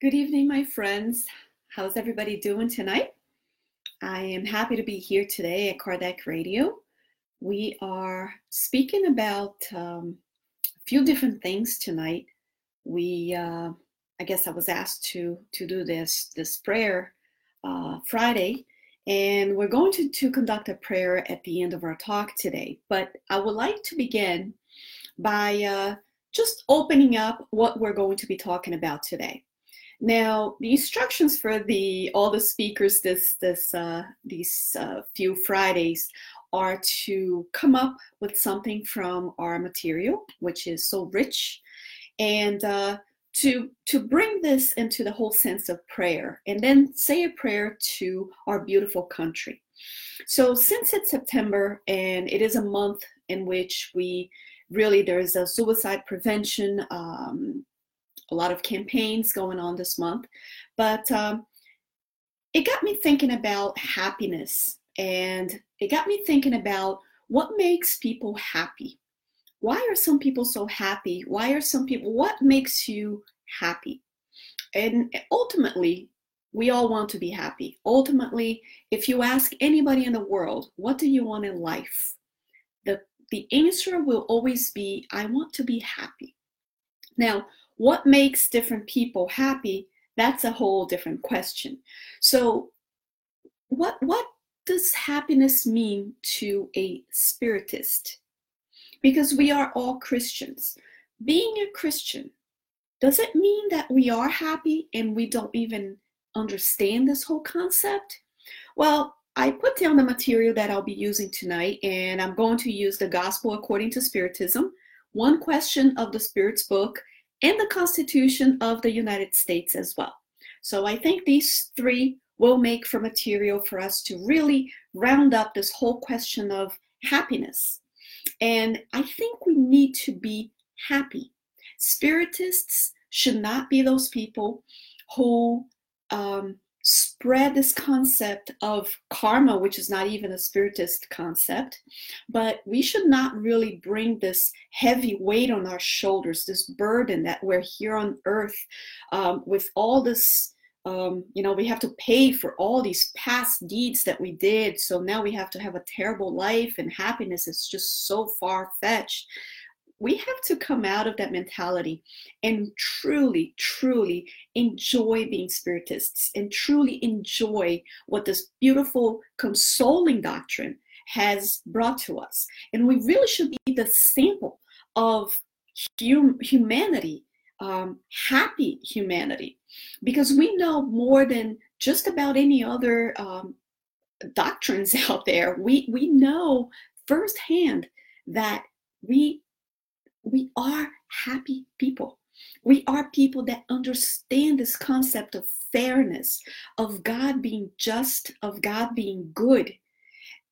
Good evening, my friends. How's everybody doing tonight? I am happy to be here today at Kardec Radio. We are speaking about um, a few different things tonight. We, uh, I guess, I was asked to to do this this prayer uh, Friday, and we're going to to conduct a prayer at the end of our talk today. But I would like to begin by uh, just opening up what we're going to be talking about today. Now, the instructions for the all the speakers this this uh, these uh, few Fridays are to come up with something from our material, which is so rich, and uh, to to bring this into the whole sense of prayer, and then say a prayer to our beautiful country. So, since it's September and it is a month in which we really there's a suicide prevention um, a lot of campaigns going on this month but um, it got me thinking about happiness and it got me thinking about what makes people happy. Why are some people so happy? Why are some people what makes you happy? And ultimately we all want to be happy. Ultimately if you ask anybody in the world what do you want in life? the the answer will always be, I want to be happy. Now, what makes different people happy? That's a whole different question. So, what, what does happiness mean to a spiritist? Because we are all Christians. Being a Christian, does it mean that we are happy and we don't even understand this whole concept? Well, I put down the material that I'll be using tonight, and I'm going to use the Gospel According to Spiritism, One Question of the Spirit's Book, and the Constitution of the United States as well. So I think these three will make for material for us to really round up this whole question of happiness. And I think we need to be happy. Spiritists should not be those people who um, spread this concept of karma, which is not even a spiritist concept, but we should not really bring this heavy weight on our shoulders, this burden that we're here on earth um, with all this. Um, you know, we have to pay for all these past deeds that we did. So now we have to have a terrible life, and happiness is just so far fetched we have to come out of that mentality and truly, truly enjoy being spiritists and truly enjoy what this beautiful, consoling doctrine has brought to us. And we really should be the sample of hum- humanity, um, happy humanity, because we know more than just about any other um, doctrines out there. We, we know firsthand that we we are happy people. We are people that understand this concept of fairness, of God being just, of God being good.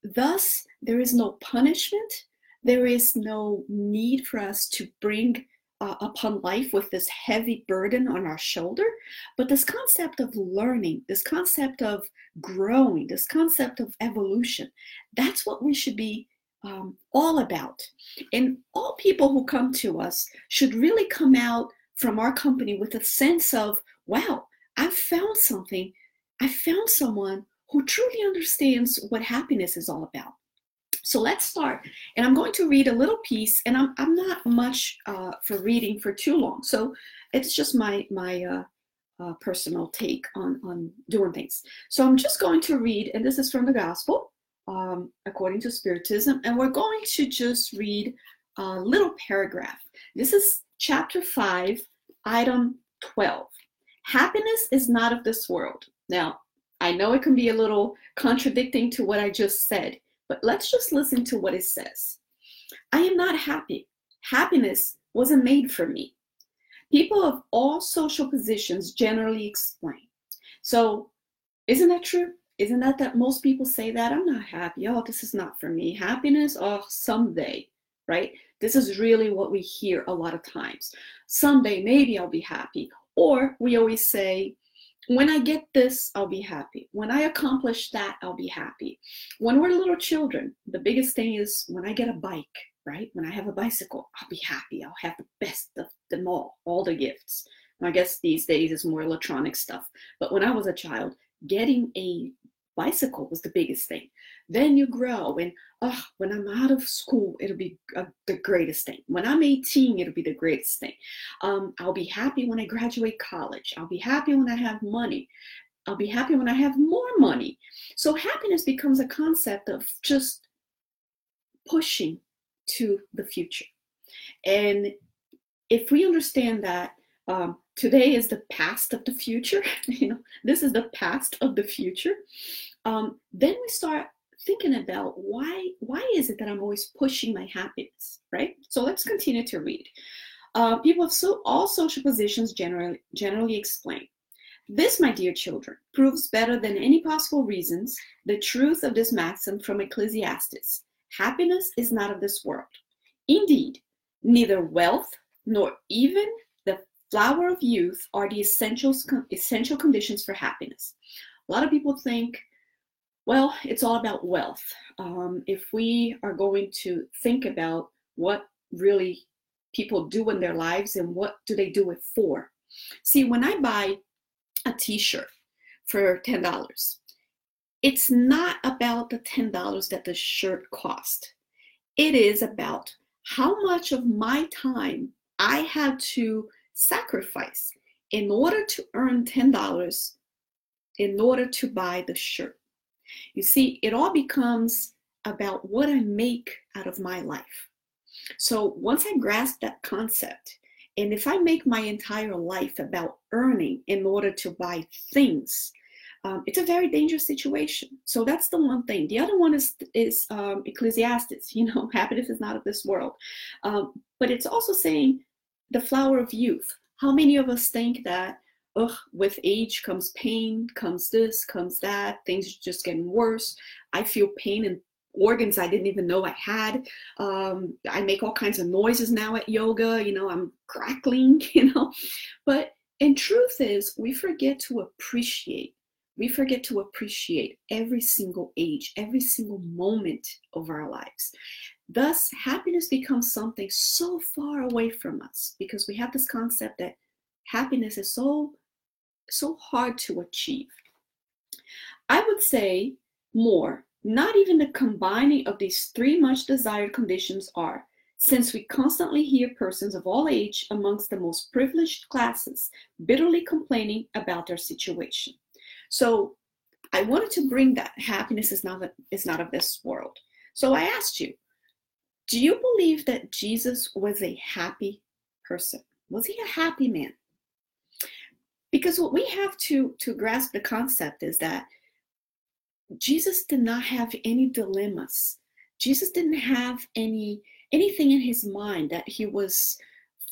Thus, there is no punishment, there is no need for us to bring uh, upon life with this heavy burden on our shoulder, but this concept of learning, this concept of growing, this concept of evolution, that's what we should be um, all about. And all people who come to us should really come out from our company with a sense of, wow, I've found something. I found someone who truly understands what happiness is all about. So let's start. And I'm going to read a little piece, and I'm, I'm not much uh, for reading for too long. So it's just my, my uh, uh, personal take on, on doing things. So I'm just going to read, and this is from the Gospel um, according to Spiritism, and we're going to just read a little paragraph. This is chapter 5, item 12. Happiness is not of this world. Now, I know it can be a little contradicting to what I just said, but let's just listen to what it says. I am not happy. Happiness wasn't made for me. People of all social positions generally explain. So, isn't that true? Isn't that that most people say that? I'm not happy. Oh this is not for me. Happiness oh someday right? This is really what we hear a lot of times. Someday maybe i'll be happy. Or we always say when i get this i'll be happy. When i accomplish that i'll be happy. When we're little children the biggest thing is when i get a bike right? When i have a bicycle i'll be happy. I'll have the best of them all all the gifts. I guess these days is more electronic stuff. But when I was a child, getting a bicycle was the biggest thing. Then you grow, and oh, when I'm out of school, it'll be uh, the greatest thing. When I'm 18, it'll be the greatest thing. Um, I'll be happy when I graduate college. I'll be happy when I have money. I'll be happy when I have more money. So happiness becomes a concept of just pushing to the future. And if we understand that um, today is the past of the future, you know, this is the past of the future, um, then we start thinking about why why is it that I'm always pushing my happiness, right? So let's continue to read. Uh, people of so, all social positions generally generally explain. This, my dear children, proves better than any possible reasons the truth of this maxim from Ecclesiastes. Happiness is not of this world. Indeed, neither wealth nor even the flower of youth are the essentials, essential conditions for happiness. A lot of people think well, it's all about wealth. Um, if we are going to think about what really people do in their lives and what do they do it for. See, when I buy a t-shirt for $10, it's not about the $10 that the shirt cost. It is about how much of my time I had to sacrifice in order to earn $10 in order to buy the shirt. You see, it all becomes about what I make out of my life. So once I grasp that concept, and if I make my entire life about earning in order to buy things, um, it's a very dangerous situation. So that's the one thing. The other one is is um, Ecclesiastes. You know, happiness is not of this world, um, but it's also saying the flower of youth. How many of us think that ugh, with age comes pain, comes this, comes that, things just getting worse. I feel pain in organs I didn't even know I had. Um, I make all kinds of noises now at yoga, you know, I'm crackling, you know. But in truth is, we forget to appreciate. We forget to appreciate every single age, every single moment of our lives. Thus, happiness becomes something so far away from us because we have this concept that happiness is so so hard to achieve. I would say more, not even the combining of these three much desired conditions are, since we constantly hear persons of all age amongst the most privileged classes bitterly complaining about their situation. So I wanted to bring that happiness is not, is not of this world. So I asked you, do you believe that Jesus was a happy person? Was he a happy man? Because what we have to to grasp the concept is that jesus did not have any dilemmas. Jesus didn't have any anything in his mind that he was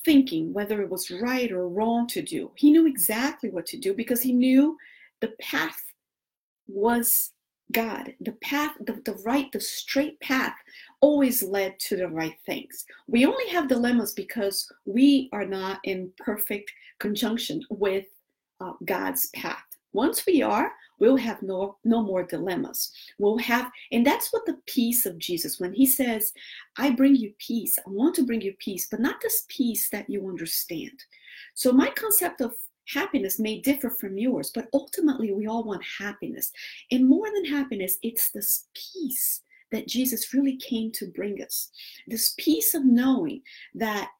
thinking whether it was right or wrong to do. He knew exactly what to do because he knew the path was god. The path the, the right the straight path always led to the right things. We only have dilemmas because we are not in perfect conjunction with uh, God's path. Once we are, we'll have no no more dilemmas. We'll have, and that's what the peace of Jesus. When He says, "I bring you peace," I want to bring you peace, but not this peace that you understand. So my concept of happiness may differ from yours, but ultimately we all want happiness. And more than happiness, it's this peace that Jesus really came to bring us. This peace of knowing that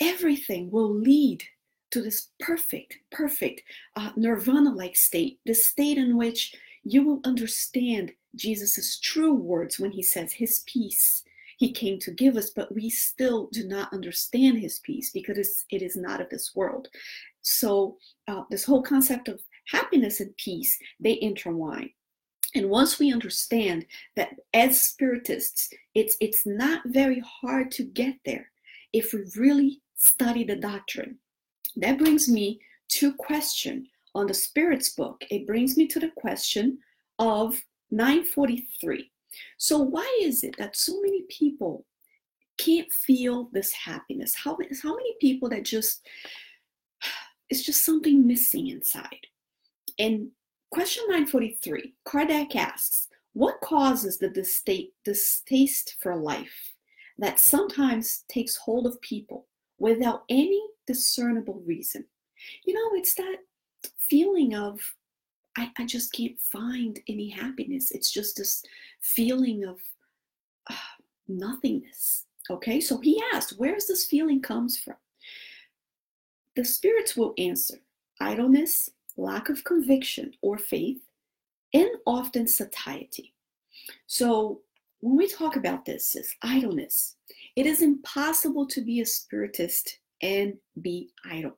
everything will lead to this perfect, perfect uh, nirvana like state, the state in which you will understand Jesus' true words when he says, His peace he came to give us, but we still do not understand his peace because it is not of this world. So, uh, this whole concept of happiness and peace, they intertwine. And once we understand that as spiritists, it's it's not very hard to get there if we really study the doctrine that brings me to question on the Spirit's book. It brings me to the question of 943. So why is it that so many people can't feel this happiness? How, how many people that just, it's just something missing inside? And question 943, Kardec asks, what causes the distaste for life that sometimes takes hold of people without any discernible reason. You know, it's that feeling of, I, I just can't find any happiness. It's just this feeling of uh, nothingness. Okay, so he asked, where's this feeling comes from? The spirits will answer idleness, lack of conviction or faith, and often satiety. So when we talk about this, is idleness. It is impossible to be a spiritist and be idle.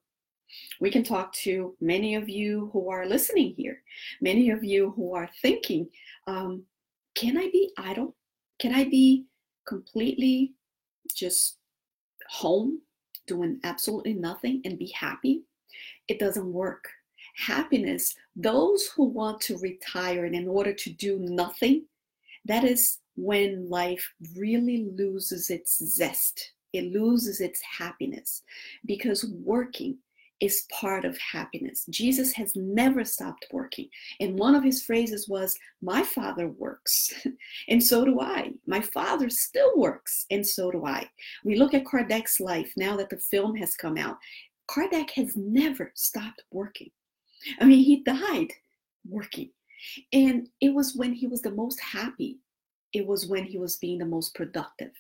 We can talk to many of you who are listening here, many of you who are thinking, um, can I be idle? Can I be completely just home doing absolutely nothing and be happy? It doesn't work. Happiness, those who want to retire and in order to do nothing, that is when life really loses its zest. It loses its happiness because working is part of happiness. Jesus has never stopped working. And one of his phrases was, My Father works, and so do I. My Father still works, and so do I. We look at Kardec's life now that the film has come out. Kardec has never stopped working. I mean, he died working. And it was when he was the most happy, it was when he was being the most productive.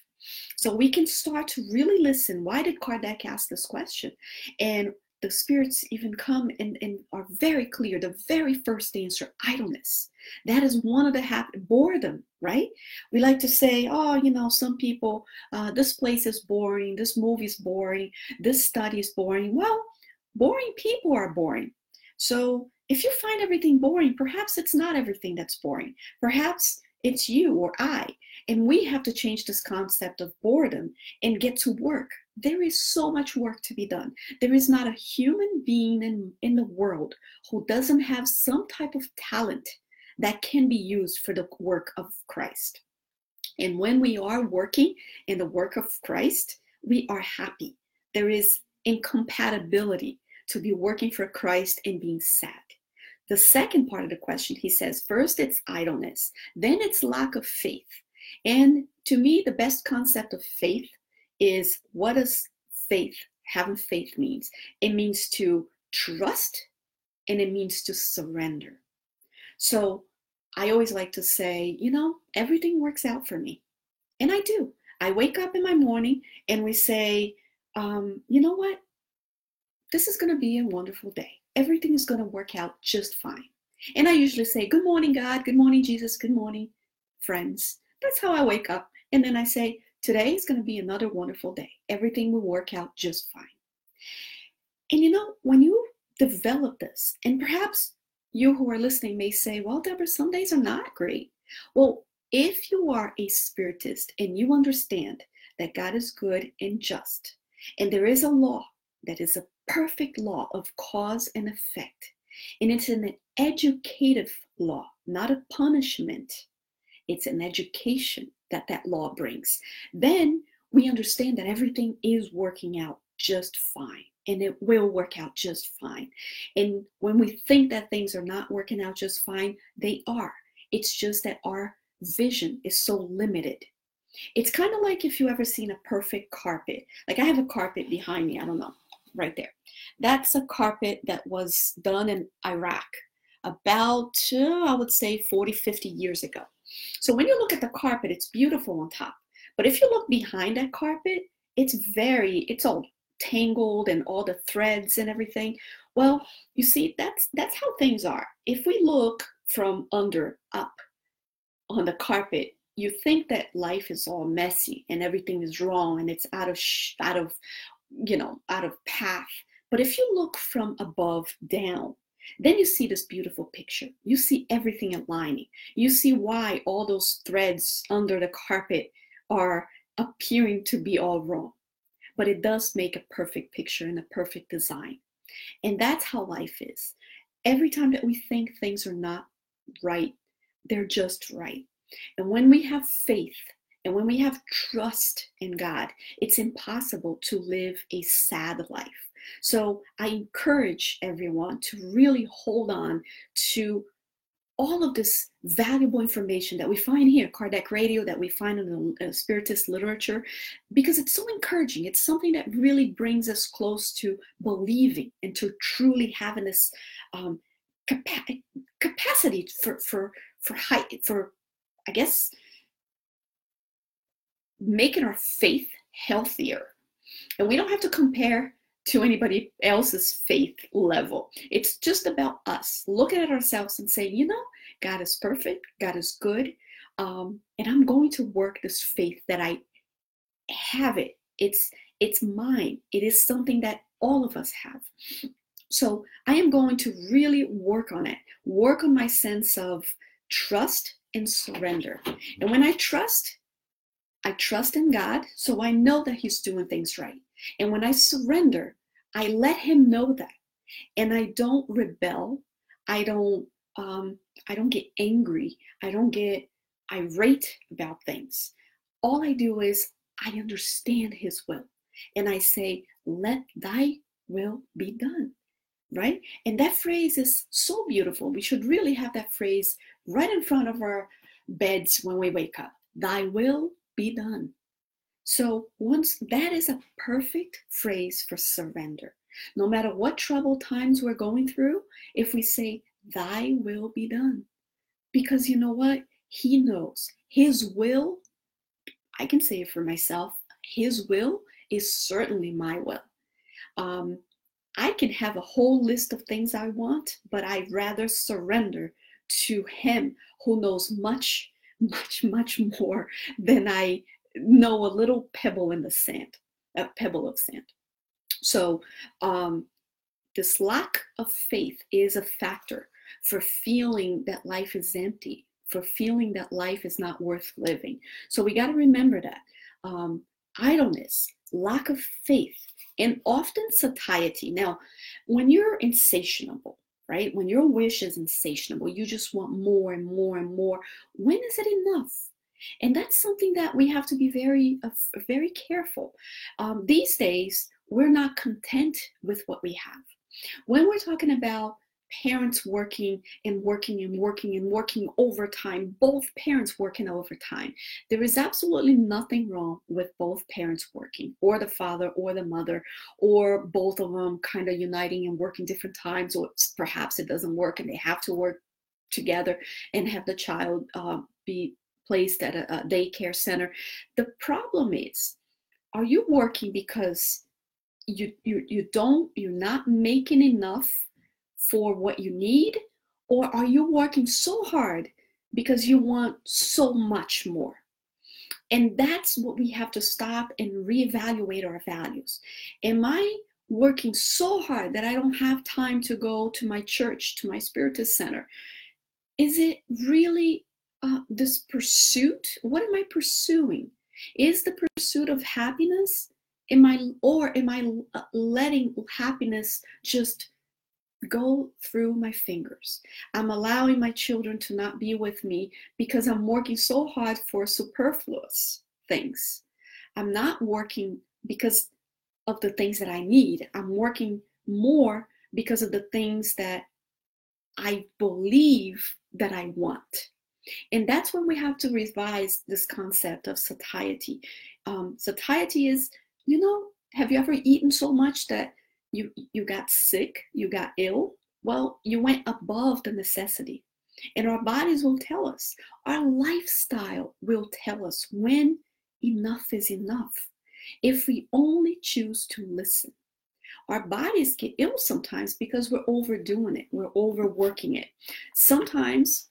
So we can start to really listen. Why did Kardec ask this question? And the spirits even come and, and are very clear. The very first answer, idleness. That is one of the happy boredom, right? We like to say, oh, you know, some people, uh, this place is boring, this movie is boring, this study is boring. Well, boring people are boring. So if you find everything boring, perhaps it's not everything that's boring. Perhaps it's you or I. And we have to change this concept of boredom and get to work. There is so much work to be done. There is not a human being in, in the world who doesn't have some type of talent that can be used for the work of Christ. And when we are working in the work of Christ, we are happy. There is incompatibility to be working for Christ and being sad. The second part of the question, he says, first it's idleness, then it's lack of faith. And to me, the best concept of faith is what does faith, having faith means? It means to trust and it means to surrender. So I always like to say, you know, everything works out for me. And I do. I wake up in my morning and we say, um, you know what? This is going to be a wonderful day. Everything is going to work out just fine. And I usually say, Good morning, God. Good morning, Jesus. Good morning, friends. That's how I wake up. And then I say, Today is going to be another wonderful day. Everything will work out just fine. And you know, when you develop this, and perhaps you who are listening may say, Well, Debora, some days are not great. Well, if you are a spiritist and you understand that God is good and just, and there is a law that is a perfect law of cause and effect, and it's an educative law, not a punishment, it's an education that that law brings, then we understand that everything is working out just fine and it will work out just fine. And when we think that things are not working out just fine, they are. It's just that our vision is so limited. It's kind of like if you ever seen a perfect carpet. Like I have a carpet behind me, I don't know, right there. That's a carpet that was done in Iraq about, uh, I would say, 40, 50 years ago. So when you look at the carpet, it's beautiful on top. But if you look behind that carpet, it's very, it's all tangled and all the threads and everything. Well, you see, that's that's how things are. If we look from under up on the carpet, you think that life is all messy and everything is wrong and it's out of out of you know out of path. But if you look from above down, then you see this beautiful picture. You see everything aligning. You see why all those threads under the carpet are appearing to be all wrong. But it does make a perfect picture and a perfect design. And that's how life is. Every time that we think things are not right, they're just right. And when we have faith and when we have trust in God, it's impossible to live a sad life. So I encourage everyone to really hold on to all of this valuable information that we find here, Kardec Radio, that we find in the uh, Spiritist literature, because it's so encouraging. It's something that really brings us close to believing and to truly having this um, capa- capacity for for for height for, I guess, making our faith healthier. And we don't have to compare to anybody else's faith level. It's just about us looking at ourselves and saying, you know, God is perfect, God is good, um, and I'm going to work this faith that I have it. It's it's mine. It is something that all of us have. So I am going to really work on it. Work on my sense of trust and surrender. And when I trust, I trust in God, so I know that He's doing things right. And when I surrender, I let Him know that. And I don't rebel. I don't um, I don't get angry. I don't get irate about things. All I do is I understand His will. And I say, let thy will be done. Right? And that phrase is so beautiful. We should really have that phrase right in front of our beds when we wake up. Thy will be done. So once that is a perfect phrase for surrender. No matter what troubled times we're going through, if we say, Thy will be done. Because you know what? He knows His will, I can say it for myself, His will is certainly my will. Um, I can have a whole list of things I want, but I'd rather surrender to Him who knows much, much, much more than I know a little pebble in the sand, a pebble of sand. So, um, this lack of faith is a factor for feeling that life is empty, for feeling that life is not worth living. So, we got to remember that. Um, idleness, lack of faith, and often satiety. Now, when you're insatiable, right? When your wish is insatiable, you just want more and more and more. When is it enough? And that's something that we have to be very, uh, very careful. Um, these days, we're not content with what we have. When we're talking about parents working and working and working and working overtime, both parents working overtime. There is absolutely nothing wrong with both parents working, or the father or the mother, or both of them kind of uniting and working different times, or perhaps it doesn't work and they have to work together and have the child uh, be placed at a, a daycare center. The problem is, are you working because you, you you don't you're not making enough for what you need? Or are you working so hard because you want so much more? And that's what we have to stop and reevaluate our values. Am I working so hard that I don't have time to go to my church, to my spiritist center? Is it really uh, this pursuit? What am I pursuing? Is the pursuit of happiness? Am I, or am I uh, letting happiness just go through my fingers. I'm allowing my children to not be with me because I'm working so hard for superfluous things. I'm not working because of the things that I need. I'm working more because of the things that I believe that I want. And that's when we have to revise this concept of satiety. Um, satiety is, you know, have you ever eaten so much that you you got sick, you got ill, well, you went above the necessity. And our bodies will tell us, our lifestyle will tell us when enough is enough. If we only choose to listen. Our bodies get ill sometimes because we're overdoing it, we're overworking it. Sometimes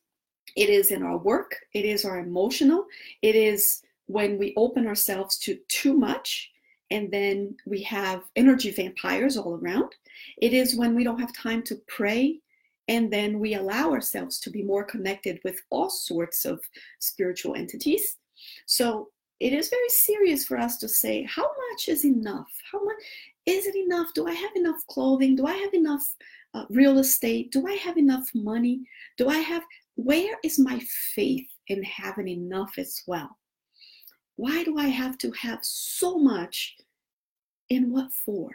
it is in our work, it is our emotional, it is when we open ourselves to too much and then we have energy vampires all around. It is when we don't have time to pray, and then we allow ourselves to be more connected with all sorts of spiritual entities. So it is very serious for us to say, how much is enough? How much is it enough? Do I have enough clothing? Do I have enough uh, real estate? Do I have enough money? Do I have, where is my faith in having enough as well? Why do I have to have so much? And what for?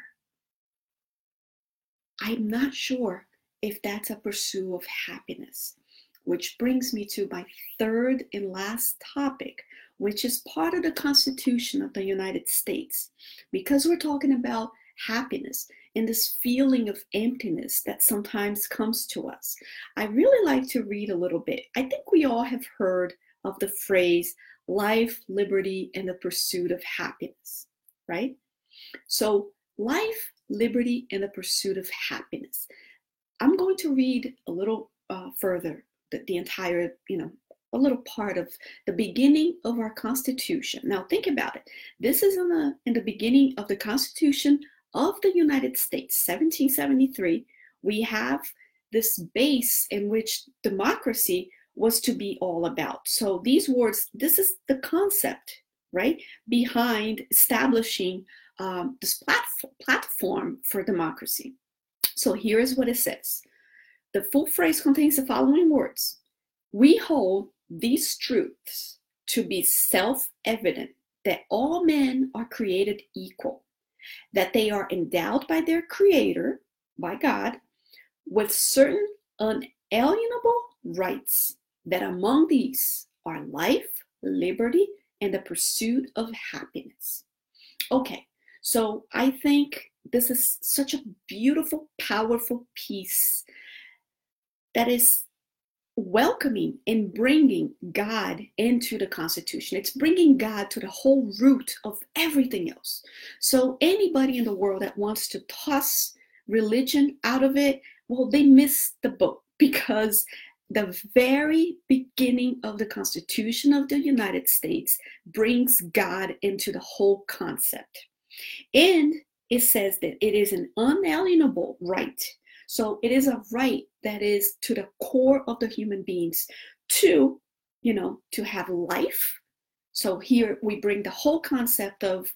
I'm not sure if that's a pursuit of happiness. which brings me to my third and last topic, which is part of the Constitution of the United States. Because we're talking about happiness and this feeling of emptiness that sometimes comes to us, I really like to read a little bit. I think we all have heard of the phrase life, liberty, and the pursuit of happiness, right? So, life, liberty, and the pursuit of happiness. I'm going to read a little uh, further the, the entire, you know, a little part of the beginning of our Constitution. Now, think about it. This is in the in the beginning of the Constitution of the United States, 1773. We have this base in which democracy was to be all about. So these words, this is the concept, right, behind establishing um, this platform, platform for democracy. So here is what it says. The full phrase contains the following words. We hold these truths to be self-evident that all men are created equal, that they are endowed by their creator, by God, with certain unalienable rights that among these are life, liberty, and the pursuit of happiness. Okay, so I think this is such a beautiful, powerful piece that is welcoming and bringing God into the Constitution. It's bringing God to the whole root of everything else. So, anybody in the world that wants to toss religion out of it, well, they miss the boat because the very beginning of the Constitution of the United States brings God into the whole concept. And it says that it is an unalienable right. So it is a right that is to the core of the human beings to, you know, to have life. So here we bring the whole concept of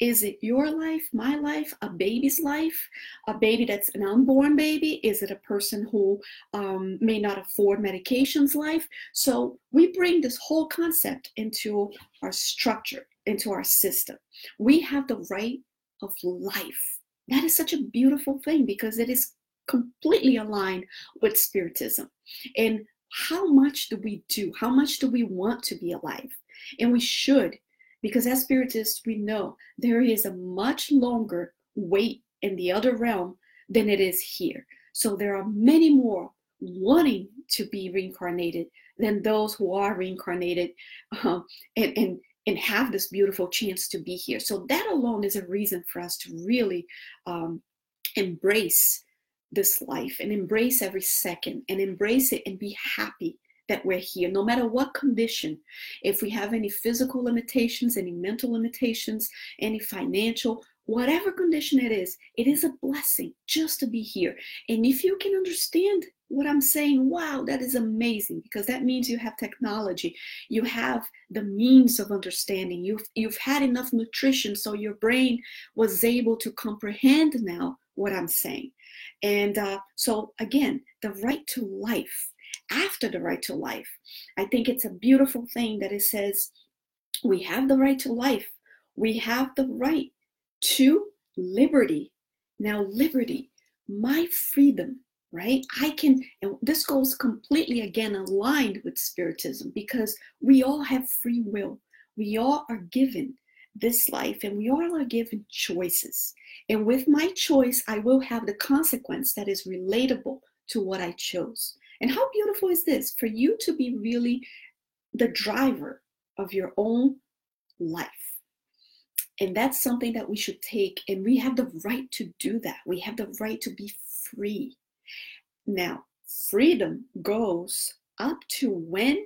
is it your life, my life, a baby's life, a baby that's an unborn baby? Is it a person who um, may not afford medications life? So we bring this whole concept into our structure, into our system. We have the right of life. That is such a beautiful thing because it is completely aligned with Spiritism. And how much do we do? How much do we want to be alive? And we should because as spiritists, we know there is a much longer wait in the other realm than it is here. So there are many more wanting to be reincarnated than those who are reincarnated um, and, and, and have this beautiful chance to be here. So that alone is a reason for us to really um, embrace this life and embrace every second and embrace it and be happy that we're here, no matter what condition. If we have any physical limitations, any mental limitations, any financial, whatever condition it is, it is a blessing just to be here. And if you can understand what I'm saying, wow, that is amazing because that means you have technology, you have the means of understanding, you've, you've had enough nutrition so your brain was able to comprehend now what I'm saying. And uh, so, again, the right to life after the right to life. I think it's a beautiful thing that it says we have the right to life, we have the right to liberty. Now, liberty, my freedom, right? I can, and this goes completely again aligned with Spiritism because we all have free will. We all are given this life and we all are given choices. And with my choice, I will have the consequence that is relatable to what I chose. And how beautiful is this for you to be really the driver of your own life? And that's something that we should take, and we have the right to do that. We have the right to be free. Now, freedom goes up to when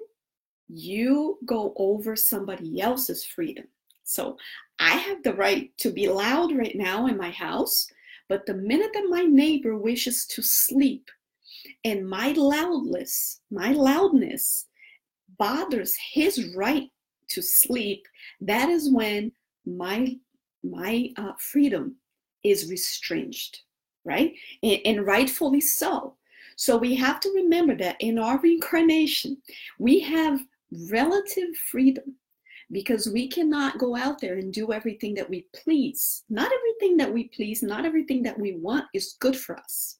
you go over somebody else's freedom. So I have the right to be loud right now in my house, but the minute that my neighbor wishes to sleep, and my loudness, my loudness bothers his right to sleep, that is when my my uh, freedom is restrained, right? And, and rightfully so. So we have to remember that in our reincarnation, we have relative freedom because we cannot go out there and do everything that we please. Not everything that we please, not everything that we want is good for us.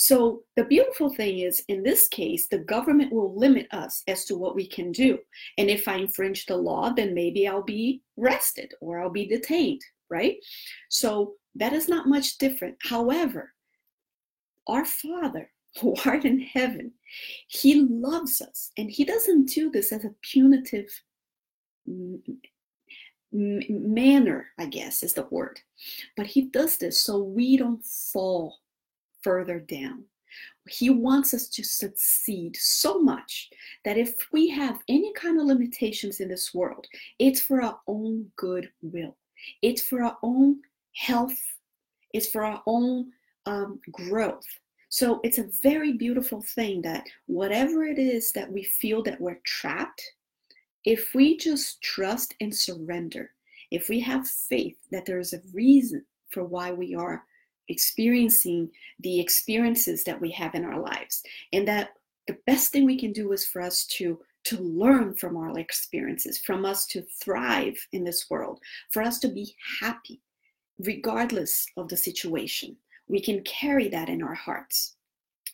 So the beautiful thing is, in this case, the government will limit us as to what we can do. And if I infringe the law, then maybe I'll be arrested or I'll be detained, right? So that is not much different. However, our Father who art in heaven, He loves us, and He doesn't do this as a punitive manner, I guess is the word. But He does this so we don't fall further down. He wants us to succeed so much that if we have any kind of limitations in this world, it's for our own good will, it's for our own health, it's for our own um, growth. So it's a very beautiful thing that whatever it is that we feel that we're trapped, if we just trust and surrender, if we have faith that there is a reason for why we are experiencing the experiences that we have in our lives. And that the best thing we can do is for us to to learn from our experiences from us to thrive in this world for us to be happy regardless of the situation. We can carry that in our hearts.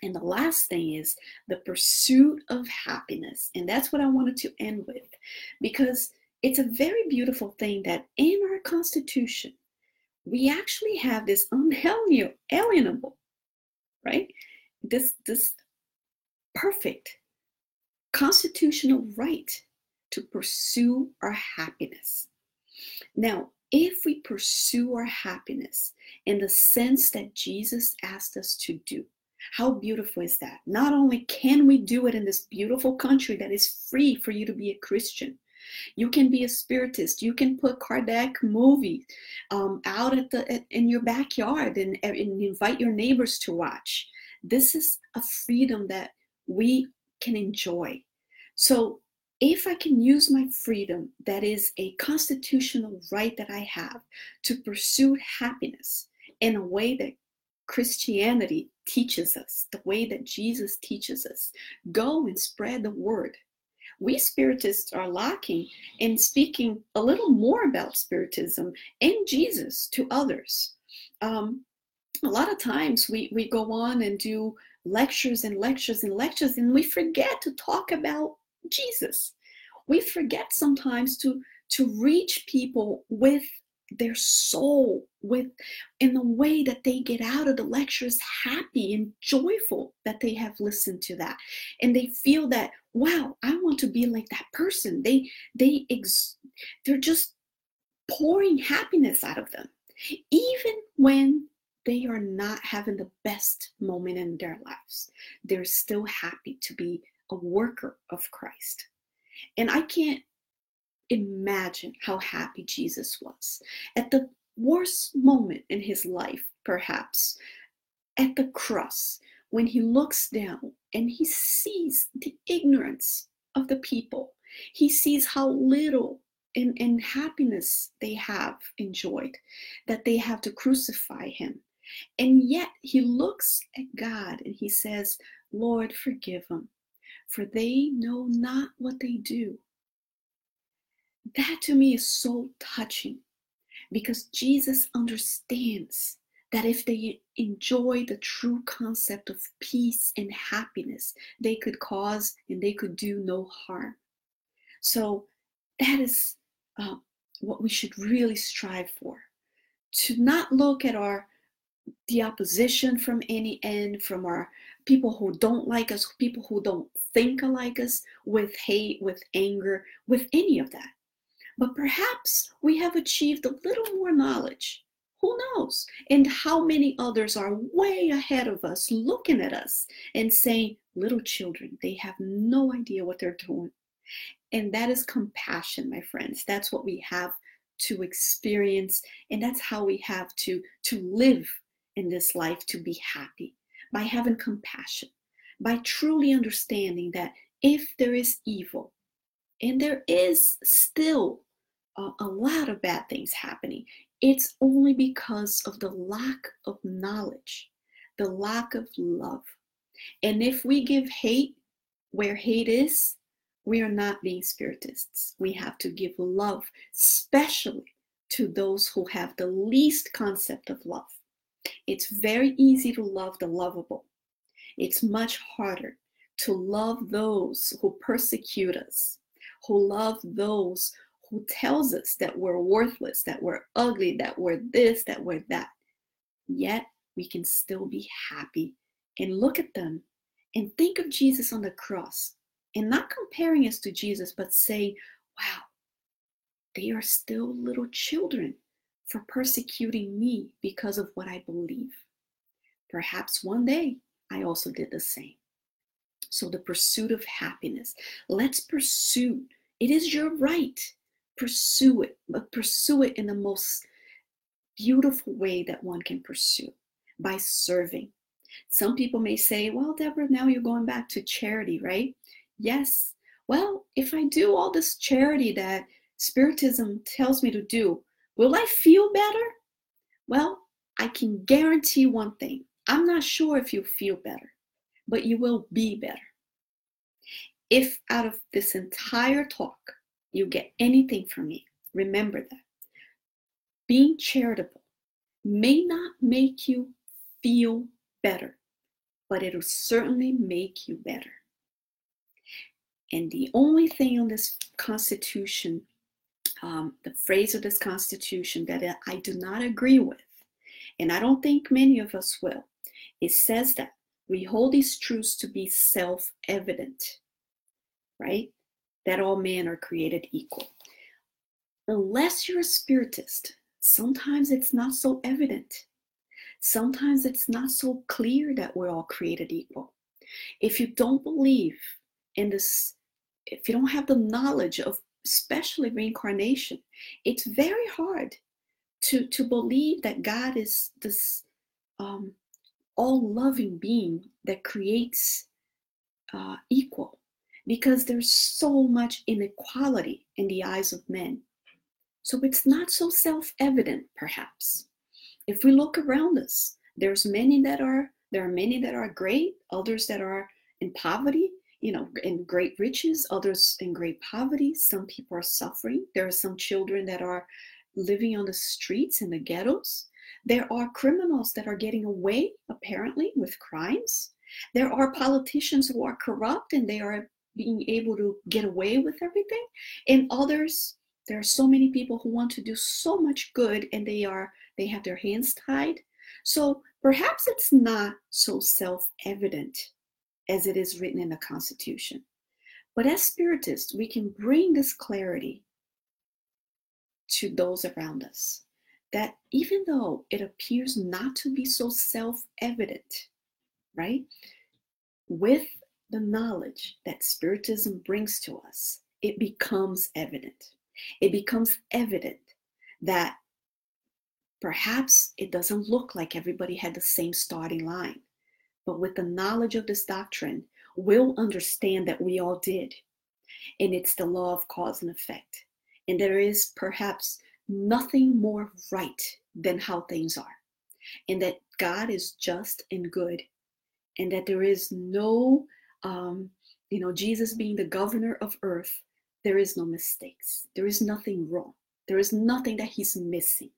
And the last thing is the pursuit of happiness. And that's what i wanted to end with because it's a very beautiful thing that in our constitution we actually have this unalienable, right? This this perfect constitutional right to pursue our happiness. Now, if we pursue our happiness in the sense that Jesus asked us to do, how beautiful is that? Not only can we do it in this beautiful country that is free for you to be a Christian, you can be a spiritist. You can put Kardec movies um, out at the at, in your backyard and, and invite your neighbors to watch. This is a freedom that we can enjoy. So if I can use my freedom, that is a constitutional right that I have to pursue happiness in a way that Christianity teaches us, the way that Jesus teaches us, go and spread the word we spiritists are lacking in speaking a little more about spiritism and Jesus to others. Um, a lot of times we, we go on and do lectures and lectures and lectures, and we forget to talk about Jesus. We forget sometimes to to reach people with their soul with in the way that they get out of the lectures happy and joyful that they have listened to that. And they feel that wow i want to be like that person. They they ex- they're just pouring happiness out of them even when they are not having the best moment in their lives. They're still happy to be a worker of christ. And i can't imagine how happy Jesus was. At the worst moment in his life, perhaps, at the cross, when he looks down and he sees the ignorance of the people, he sees how little in, in happiness they have enjoyed, that they have to crucify him. And yet he looks at God and he says, Lord, forgive them, for they know not what they do that to me is so touching because Jesus understands that if they enjoy the true concept of peace and happiness, they could cause and they could do no harm. So that is uh, what we should really strive for to not look at our the opposition from any end from our people who don't like us people who don't think like us with hate with anger with any of that but perhaps we have achieved a little more knowledge. Who knows? And how many others are way ahead of us looking at us and saying, little children, they have no idea what they're doing. And that is compassion, my friends. That's what we have to experience. And that's how we have to, to live in this life to be happy by having compassion, by truly understanding that if there is evil, and there is still a, a lot of bad things happening. It's only because of the lack of knowledge, the lack of love. And if we give hate where hate is, we are not being spiritists. We have to give love, especially to those who have the least concept of love. It's very easy to love the lovable, It's much harder to love those who persecute us, who love those who tells us that we're worthless, that we're ugly, that we're this, that we're that. Yet we can still be happy and look at them and think of Jesus on the cross and not comparing us to Jesus, but say, wow, they are still little children for persecuting me because of what I believe. Perhaps one day I also did the same. So, the pursuit of happiness. Let's pursue. It is your right. Pursue it, but pursue it in the most beautiful way that one can pursue by serving. Some people may say, Well, Debora, now you're going back to charity, right? Yes. Well, if I do all this charity that Spiritism tells me to do, will I feel better? Well, I can guarantee one thing. I'm not sure if you'll feel better, but you will be better. If out of this entire talk you get anything from me, remember that. Being charitable may not make you feel better, but it'll certainly make you better. And the only thing on this Constitution, um, the phrase of this Constitution that I do not agree with, and I don't think many of us will, it says that we hold these truths to be self evident, right? That all men are created equal. Unless you're a spiritist, sometimes it's not so evident. Sometimes it's not so clear that we're all created equal. If you don't believe in this, if you don't have the knowledge of especially reincarnation, it's very hard to, to believe that God is this um, all loving being that creates uh, equal because there's so much inequality in the eyes of men. So it's not so self evident, perhaps if we look around us, there's many that are there are many that are great, others that are in poverty, you know, in great riches, others in great poverty. Some people are suffering. There are some children that are living on the streets in the ghettos. There are criminals that are getting away, apparently, with crimes. There are politicians who are corrupt and they are being able to get away with everything. And others, there are so many people who want to do so much good and they are they have their hands tied. So perhaps it's not so self evident as it is written in the Constitution. But as Spiritists, we can bring this clarity to those around us that even though it appears not to be so self evident, right, with the knowledge that Spiritism brings to us, it becomes evident. It becomes evident that Perhaps it doesn't look like everybody had the same starting line, but with the knowledge of this doctrine, we'll understand that we all did. And it's the law of cause and effect. And there is perhaps nothing more right than how things are. And that God is just and good. And that there is no, um, you know, Jesus being the governor of earth, there is no mistakes. There is nothing wrong. There is nothing that he's missing.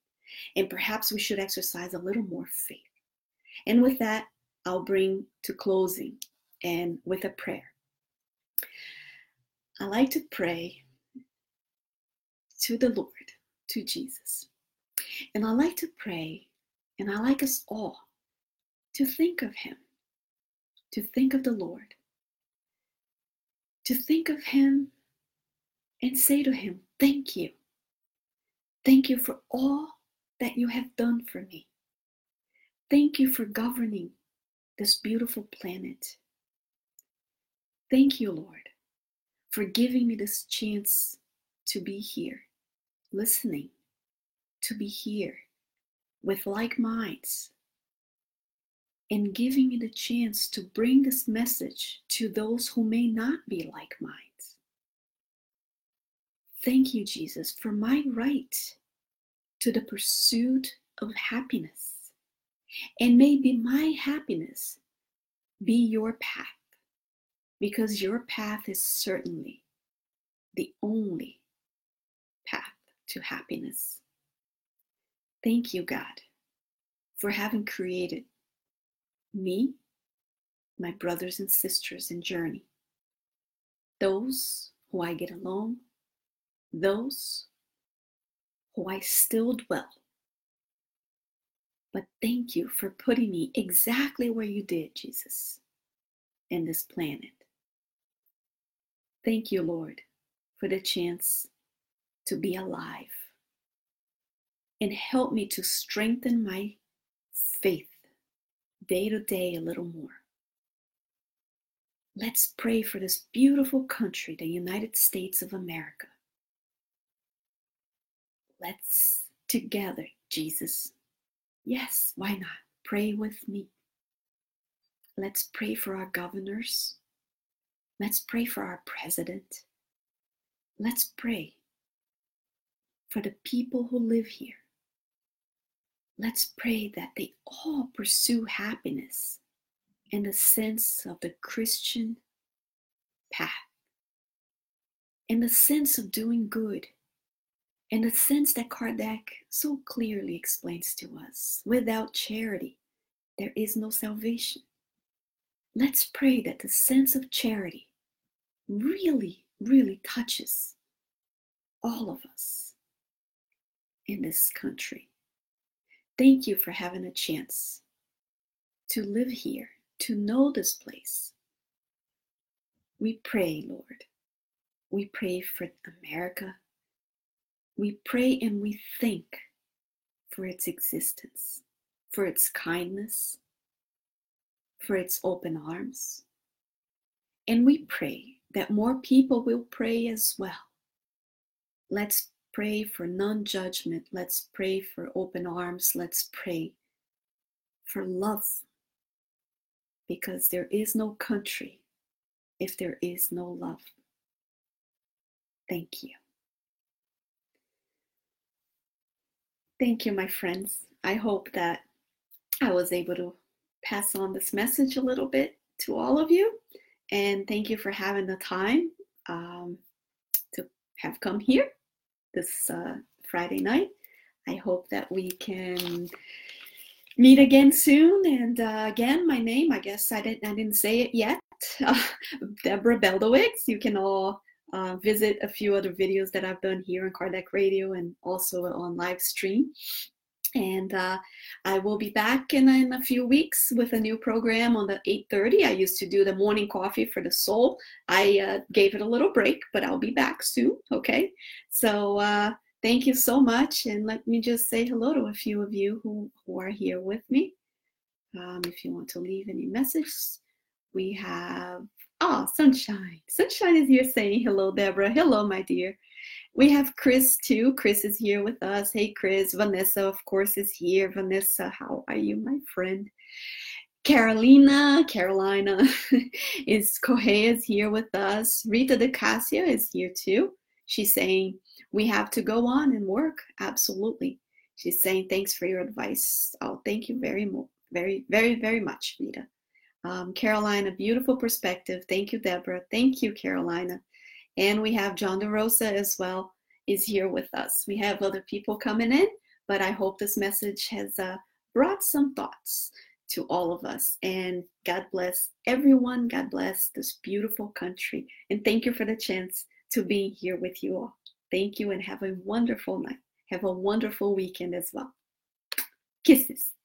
And perhaps we should exercise a little more faith. And with that, I'll bring to closing and with a prayer. I like to pray to the Lord, to Jesus. And I like to pray, and I like us all to think of Him, to think of the Lord, to think of Him and say to Him, Thank you. Thank you for all that you have done for me. Thank you for governing this beautiful planet. Thank you, Lord, for giving me this chance to be here, listening, to be here with like minds, and giving it a chance to bring this message to those who may not be like minds. Thank you, Jesus, for my right to the pursuit of happiness. And maybe my happiness be your path, because your path is certainly the only to happiness. Thank you, God, for having created me my brothers and sisters in journey, those who I get along, those who I still dwell. But thank you for putting me exactly where you did, Jesus, in this planet. Thank you, Lord, for the chance to be alive. And help me to strengthen my faith day to day a little more. Let's pray for this beautiful country, the United States of America. Let's together, Jesus. Yes, why not? Pray with me. Let's pray for our governors. Let's pray for our president. Let's pray for the people who live here. Let's pray that they all pursue happiness in the sense of the Christian path, in the sense of doing good, in the sense that Kardec so clearly explains to us without charity, there is no salvation. Let's pray that the sense of charity really, really touches all of us in this country. Thank you for having a chance to live here, to know this place. We pray, Lord. We pray for America. We pray and we thank for its existence, for its kindness, for its open arms. And we pray that more people will pray as well. Let's pray for non judgment. Let's pray for open arms. Let's pray for love. Because there is no country if there is no love. Thank you. Thank you, my friends. I hope that I was able to pass on this message a little bit to all of you. And thank you for having the time um, to have come here this uh, Friday night. I hope that we can meet again soon. And uh, again, my name, I guess I didn't, I didn't say it yet. Uh, Debora Beldowicz. You can all uh, visit a few other videos that I've done here on Kardec Radio and also on live stream. And uh, I will be back in, in a few weeks with a new program on the 8:30. I used to do the morning coffee for the soul. I uh, gave it a little break, but I'll be back soon. Okay, so uh, thank you so much, and let me just say hello to a few of you who who are here with me. Um, if you want to leave any message, we have ah oh, sunshine. Sunshine is here saying hello, Debora. Hello, my dear. We have Chris too. Chris is here with us. Hey, Chris. Vanessa, of course, is here. Vanessa, how are you, my friend? Carolina, Carolina is Correa is here with us. Rita de Cassia is here too. She's saying we have to go on and work. Absolutely. She's saying thanks for your advice. Oh, thank you very much, very, very, very much, Rita. Um, Carolina, beautiful perspective. Thank you, Debora. Thank you, Carolina. And we have John DeRosa as well is here with us. We have other people coming in, but I hope this message has uh, brought some thoughts to all of us. And God bless everyone. God bless this beautiful country. And thank you for the chance to be here with you all. Thank you and have a wonderful night. Have a wonderful weekend as well. Kisses.